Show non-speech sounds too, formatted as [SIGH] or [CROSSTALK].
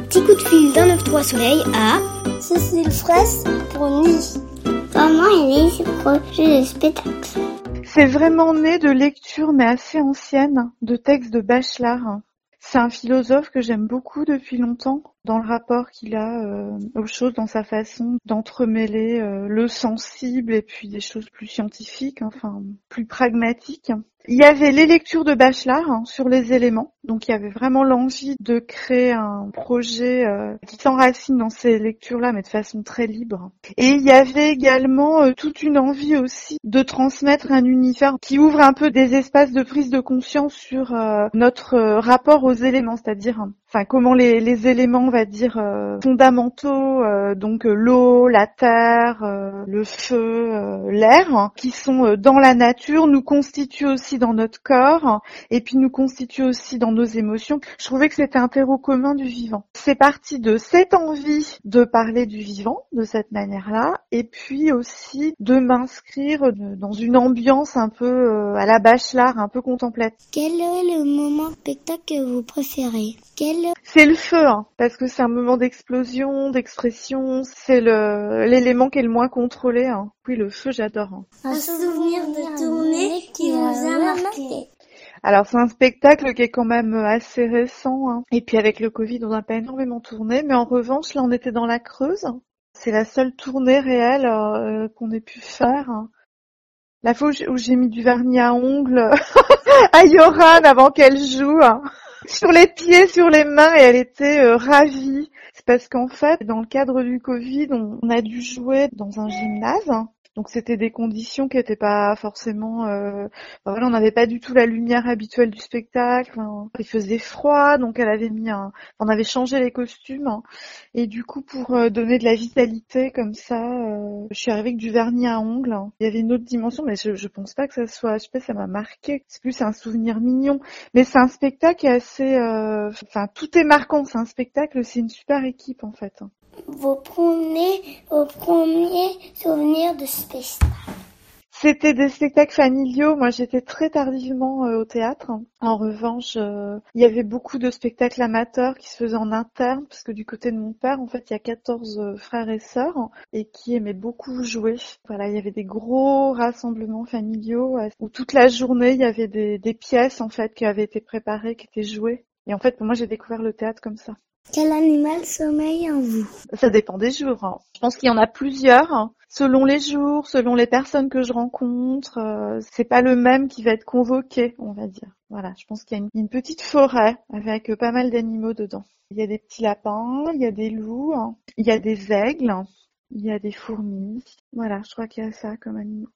petit coup de fil d'un 9-3 soleil à Cécile Fraisse pour Nid. Comment est né ce projet de spectacle C'est vraiment né de lectures, mais assez anciennes, de textes de Bachelard. C'est un philosophe que j'aime beaucoup depuis longtemps, dans le rapport qu'il a euh, aux choses, dans sa façon d'entremêler euh, le sensible et puis des choses plus scientifiques, enfin plus pragmatiques. Il y avait les lectures de Bachelard hein, sur les éléments, donc il y avait vraiment l'envie de créer un projet euh, qui s'enracine dans ces lectures-là, mais de façon très libre. Et il y avait également euh, toute une envie aussi de transmettre un univers qui ouvre un peu des espaces de prise de conscience sur euh, notre rapport aux éléments, c'est-à-dire enfin comment les, les, éléments, va dire fondamentaux, donc l'eau, la terre, le feu, l'air, qui sont dans la nature, nous constituent aussi dans notre corps et puis nous constitue aussi dans nos émotions. Je trouvais que c'était un terreau commun du vivant. C'est parti de cette envie de parler du vivant de cette manière-là et puis aussi de m'inscrire dans une ambiance un peu euh, à la bachelard, un peu contemplative. Quel est le moment spectacle que vous préférez? Quel... C'est le feu, hein, parce que c'est un moment d'explosion, d'expression, c'est l'élément qui est le moins contrôlé. Hein. Oui, le feu, j'adore. Hein. Un souvenir de tournée qui vous a marqué. Alors c'est un spectacle qui est quand même assez récent. Hein. Et puis avec le Covid, on n'a pas énormément tourné. Mais en revanche, là, on était dans la Creuse. C'est la seule tournée réelle euh, qu'on ait pu faire. La fois où j'ai mis du vernis à ongles [LAUGHS] à Yoran avant qu'elle joue. Sur les pieds, sur les mains, et elle était euh, ravie. Parce qu'en fait, dans le cadre du Covid, on a dû jouer dans un gymnase donc c'était des conditions qui n'étaient pas forcément. Euh... voilà, on n'avait pas du tout la lumière habituelle du spectacle. Il faisait froid, donc elle avait mis un. On avait changé les costumes et du coup pour euh, donner de la vitalité comme ça, euh... je suis arrivée avec du vernis à ongles. Il y avait une autre dimension, mais je, je pense pas que ça soit. Je sais pas, ça m'a marqué. C'est plus un souvenir mignon, mais c'est un spectacle qui est assez. Euh, enfin, tout est marquant. C'est un spectacle. C'est une super équipe en fait. Vos premiers, vos premiers souvenirs de spectacle c'était des spectacles familiaux. Moi, j'étais très tardivement euh, au théâtre. En revanche, euh, il y avait beaucoup de spectacles amateurs qui se faisaient en interne, parce que du côté de mon père, en fait, il y a 14 euh, frères et sœurs et qui aimaient beaucoup jouer. Voilà, il y avait des gros rassemblements familiaux où toute la journée, il y avait des, des pièces, en fait, qui avaient été préparées, qui étaient jouées. Et en fait, pour moi, j'ai découvert le théâtre comme ça. Quel animal sommeille en vous? Ça dépend des jours. Hein. Je pense qu'il y en a plusieurs. Hein. Selon les jours, selon les personnes que je rencontre, euh, c'est pas le même qui va être convoqué, on va dire. Voilà, je pense qu'il y a une, petite forêt avec euh, pas mal d'animaux dedans. Il y a des petits lapins, il y a des loups, hein. il y a des aigles, il y a des fourmis. Voilà, je crois qu'il y a ça comme animaux.